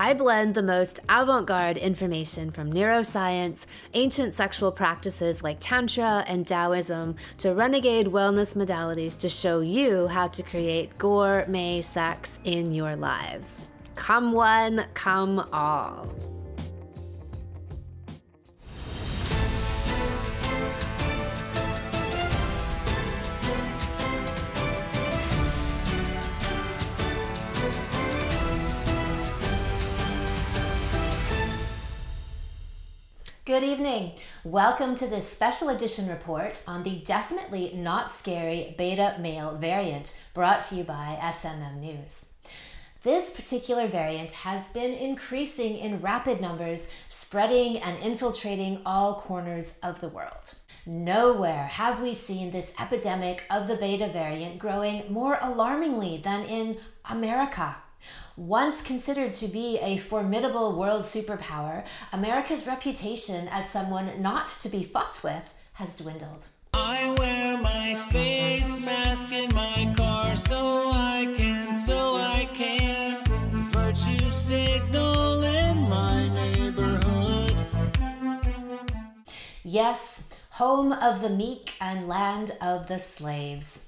I blend the most avant garde information from neuroscience, ancient sexual practices like Tantra and Taoism, to renegade wellness modalities to show you how to create gourmet sex in your lives. Come one, come all. Good evening. Welcome to this special edition report on the definitely not scary beta male variant brought to you by SMM News. This particular variant has been increasing in rapid numbers, spreading and infiltrating all corners of the world. Nowhere have we seen this epidemic of the beta variant growing more alarmingly than in America. Once considered to be a formidable world superpower, America's reputation as someone not to be fucked with has dwindled. I wear my face mask in my car so I can, so I can virtue signal in my neighborhood. Yes, home of the meek and land of the slaves.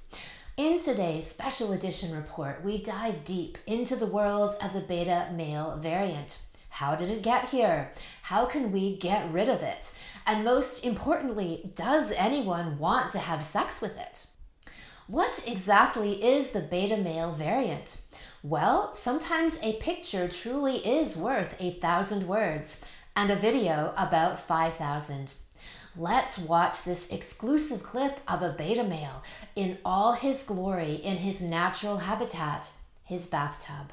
In today's special edition report, we dive deep into the world of the beta male variant. How did it get here? How can we get rid of it? And most importantly, does anyone want to have sex with it? What exactly is the beta male variant? Well, sometimes a picture truly is worth a thousand words, and a video about 5,000. Let's watch this exclusive clip of a beta male in all his glory in his natural habitat, his bathtub.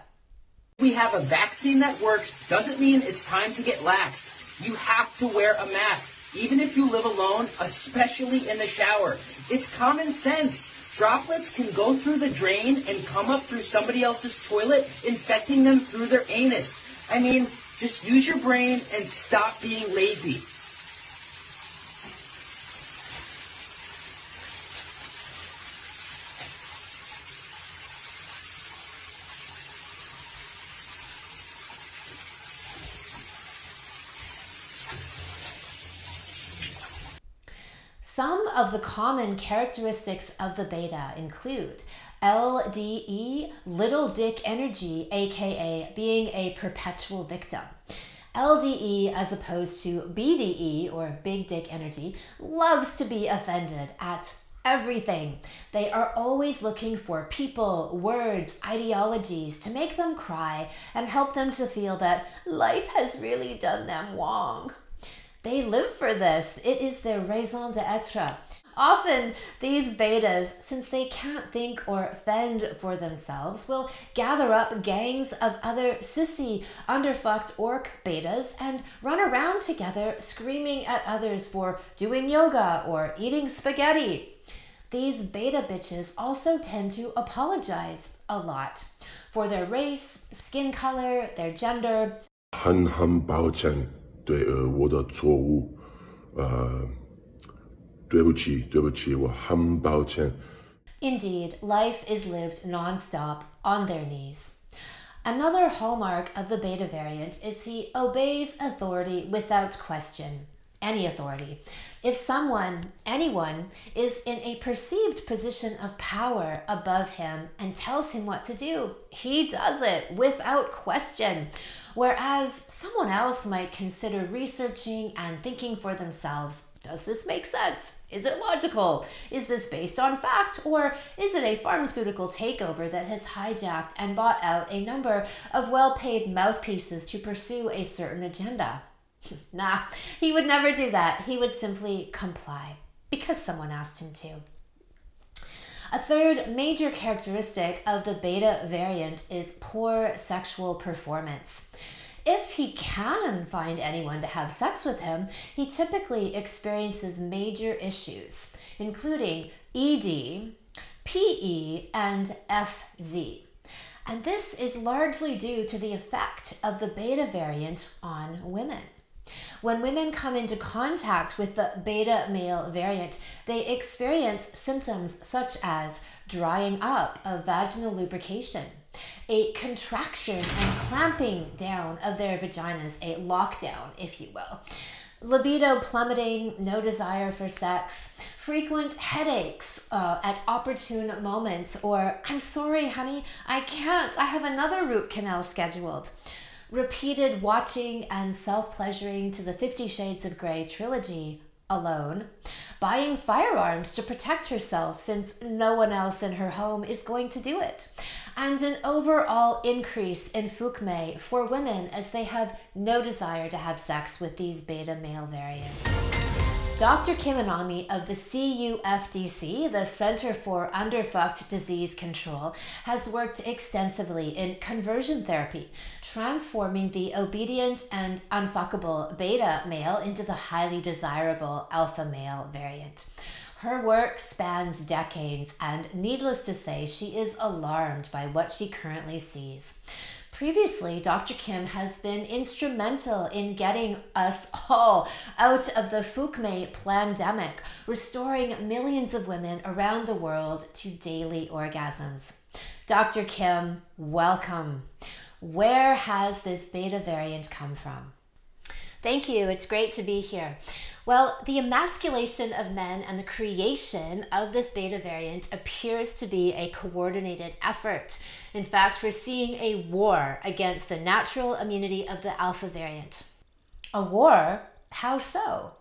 We have a vaccine that works doesn't mean it's time to get laxed. You have to wear a mask, even if you live alone, especially in the shower. It's common sense. Droplets can go through the drain and come up through somebody else's toilet, infecting them through their anus. I mean, just use your brain and stop being lazy. Of the common characteristics of the beta include LDE, little dick energy, aka being a perpetual victim. LDE, as opposed to BDE, or big dick energy, loves to be offended at everything. They are always looking for people, words, ideologies to make them cry and help them to feel that life has really done them wrong. They live for this. It is their raison d'etre. Often, these betas, since they can't think or fend for themselves, will gather up gangs of other sissy, underfucked orc betas and run around together screaming at others for doing yoga or eating spaghetti. These beta bitches also tend to apologize a lot for their race, skin color, their gender. Han Ham Bao Chen. 对呃我的错误，呃，对不起，对不起，我很抱歉。 Indeed, life is lived nonstop on their knees. Another hallmark of the beta variant is he obeys authority without question. Any authority. If someone, anyone, is in a perceived position of power above him and tells him what to do, he does it without question. Whereas someone else might consider researching and thinking for themselves does this make sense? Is it logical? Is this based on fact? Or is it a pharmaceutical takeover that has hijacked and bought out a number of well paid mouthpieces to pursue a certain agenda? nah, he would never do that. He would simply comply because someone asked him to. A third major characteristic of the beta variant is poor sexual performance. if he can find anyone to have sex with him, he typically experiences major issues, including ED, PE, and FZ. And this is largely due to the effect of the beta variant on women. When women come into contact with the beta male variant, they experience symptoms such as drying up of vaginal lubrication, a contraction and clamping down of their vaginas, a lockdown, if you will, libido plummeting, no desire for sex, frequent headaches uh, at opportune moments, or I'm sorry, honey, I can't, I have another root canal scheduled. Repeated watching and self pleasuring to the Fifty Shades of Grey trilogy alone, buying firearms to protect herself since no one else in her home is going to do it, and an overall increase in fukme for women as they have no desire to have sex with these beta male variants. Dr. Kim Anami of the CUFDC, the Center for Underfucked Disease Control, has worked extensively in conversion therapy, transforming the obedient and unfuckable beta male into the highly desirable alpha male variant. Her work spans decades, and needless to say, she is alarmed by what she currently sees. Previously, Dr. Kim has been instrumental in getting us all out of the Fukme pandemic, restoring millions of women around the world to daily orgasms. Dr. Kim, welcome. Where has this beta variant come from? Thank you. It's great to be here. Well, the emasculation of men and the creation of this beta variant appears to be a coordinated effort. In fact, we're seeing a war against the natural immunity of the alpha variant. A war? How so?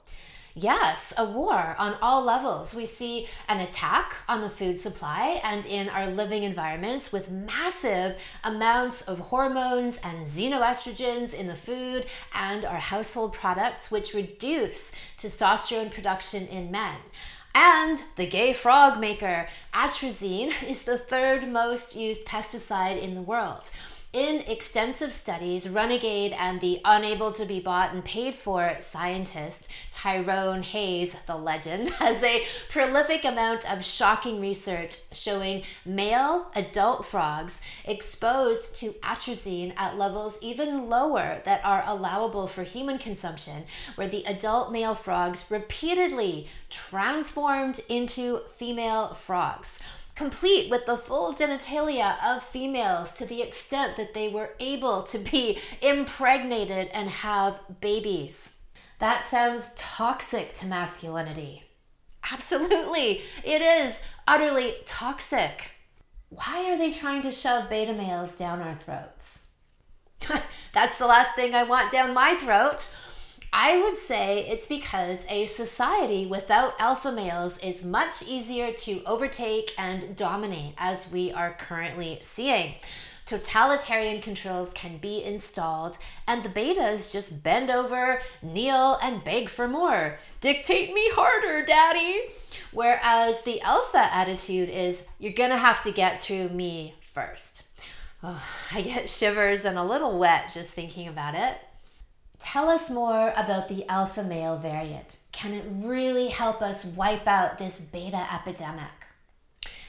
Yes, a war on all levels. We see an attack on the food supply and in our living environments with massive amounts of hormones and xenoestrogens in the food and our household products, which reduce testosterone production in men. And the gay frog maker, atrazine, is the third most used pesticide in the world. In extensive studies, Renegade and the unable to be bought and paid for scientist Tyrone Hayes, the legend, has a prolific amount of shocking research showing male adult frogs exposed to atrazine at levels even lower that are allowable for human consumption, where the adult male frogs repeatedly transformed into female frogs complete with the full genitalia of females to the extent that they were able to be impregnated and have babies. That sounds toxic to masculinity. Absolutely, it is utterly toxic. Why are they trying to shove beta males down our throats? That's the last thing I want down my throat. I would say it's because a society without alpha males is much easier to overtake and dominate, as we are currently seeing. Totalitarian controls can be installed, and the betas just bend over, kneel, and beg for more. Dictate me harder, daddy! Whereas the alpha attitude is, you're gonna have to get through me first. Oh, I get shivers and a little wet just thinking about it. Tell us more about the alpha male variant. Can it really help us wipe out this beta epidemic?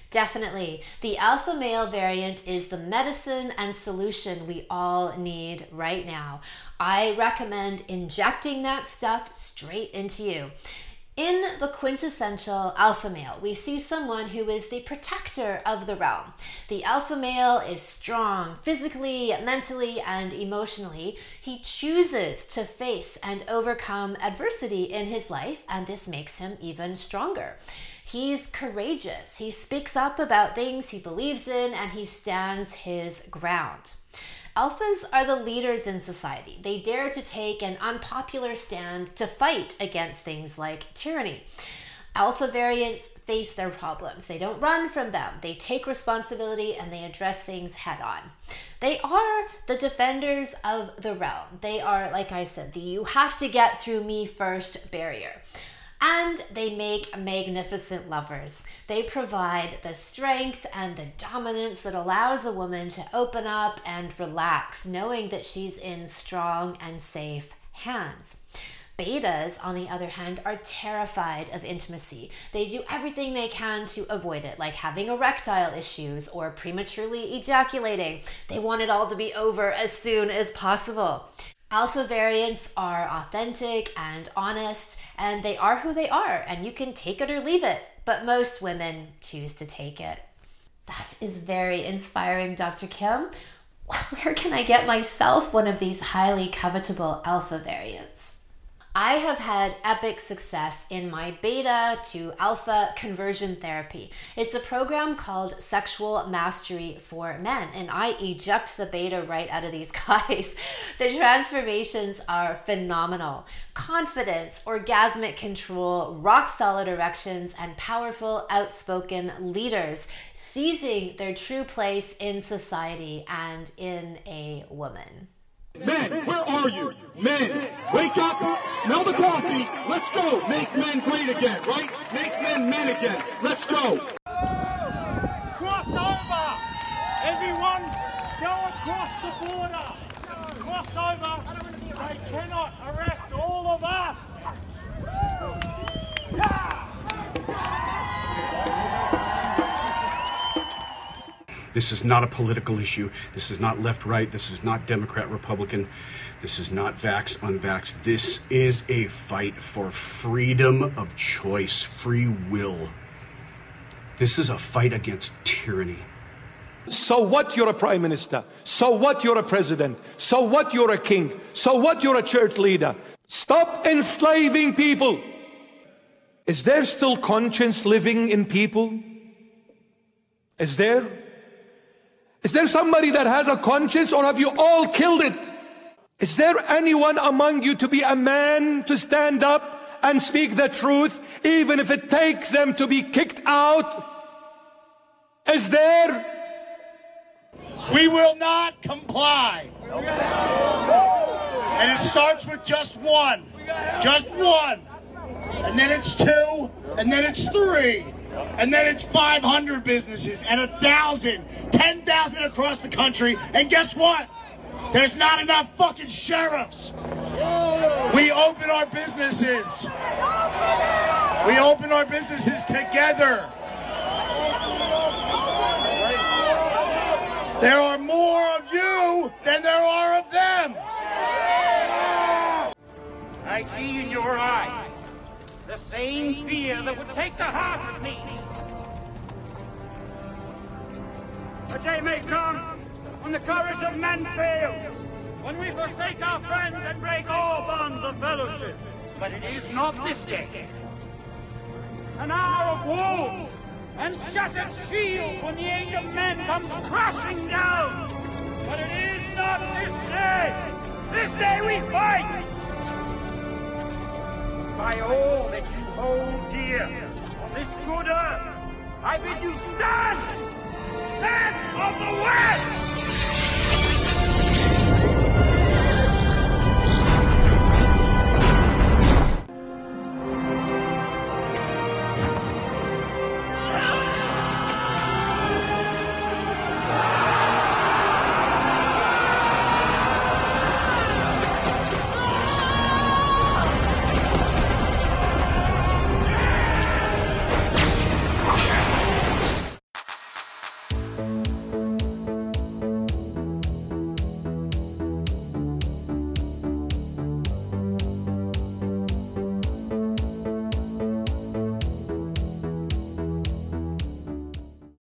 Definitely. The alpha male variant is the medicine and solution we all need right now. I recommend injecting that stuff straight into you. In the quintessential alpha male, we see someone who is the protector of the realm. The alpha male is strong physically, mentally, and emotionally. He chooses to face and overcome adversity in his life, and this makes him even stronger. He's courageous. He speaks up about things he believes in and he stands his ground. Alphas are the leaders in society. They dare to take an unpopular stand to fight against things like tyranny. Alpha variants face their problems. They don't run from them. They take responsibility and they address things head on. They are the defenders of the realm. They are, like I said, the you have to get through me first barrier. And they make magnificent lovers. They provide the strength and the dominance that allows a woman to open up and relax, knowing that she's in strong and safe hands. Betas, on the other hand, are terrified of intimacy. They do everything they can to avoid it, like having erectile issues or prematurely ejaculating. They want it all to be over as soon as possible. Alpha variants are authentic and honest, and they are who they are, and you can take it or leave it, but most women choose to take it. That is very inspiring, Dr. Kim. Where can I get myself one of these highly covetable alpha variants? I have had epic success in my beta to alpha conversion therapy. It's a program called Sexual Mastery for Men, and I eject the beta right out of these guys. the transformations are phenomenal confidence, orgasmic control, rock solid erections, and powerful, outspoken leaders seizing their true place in society and in a woman. Men, where are you? Men, wake up, smell the coffee, let's go. Make men great again, right? Make men men again. Let's go. Cross over! Everyone, go across the border! Cross over! They cannot arrest all of us! This is not a political issue. This is not left right. This is not Democrat Republican. This is not vax unvax. This is a fight for freedom of choice, free will. This is a fight against tyranny. So what you're a prime minister? So what you're a president? So what you're a king? So what you're a church leader? Stop enslaving people. Is there still conscience living in people? Is there? Is there somebody that has a conscience or have you all killed it? Is there anyone among you to be a man to stand up and speak the truth even if it takes them to be kicked out? Is there? We will not comply. And it starts with just one. Just one. And then it's two. And then it's three. And then it's 500 businesses and a thousand, 10,000 across the country. And guess what? There's not enough fucking sheriffs. We open our businesses. We open our businesses together. There are more of you than there are of them. I see in your eyes the same fear that would take the heart of me. A day may come when the courage of men fails, when we forsake our friends and break all bonds of fellowship. But it is not this day. An hour of wolves and shattered shields when the age of men comes crashing down. But it is not this day. This day we fight. By all that you hold dear. On this good earth, I bid you stand, men of the West!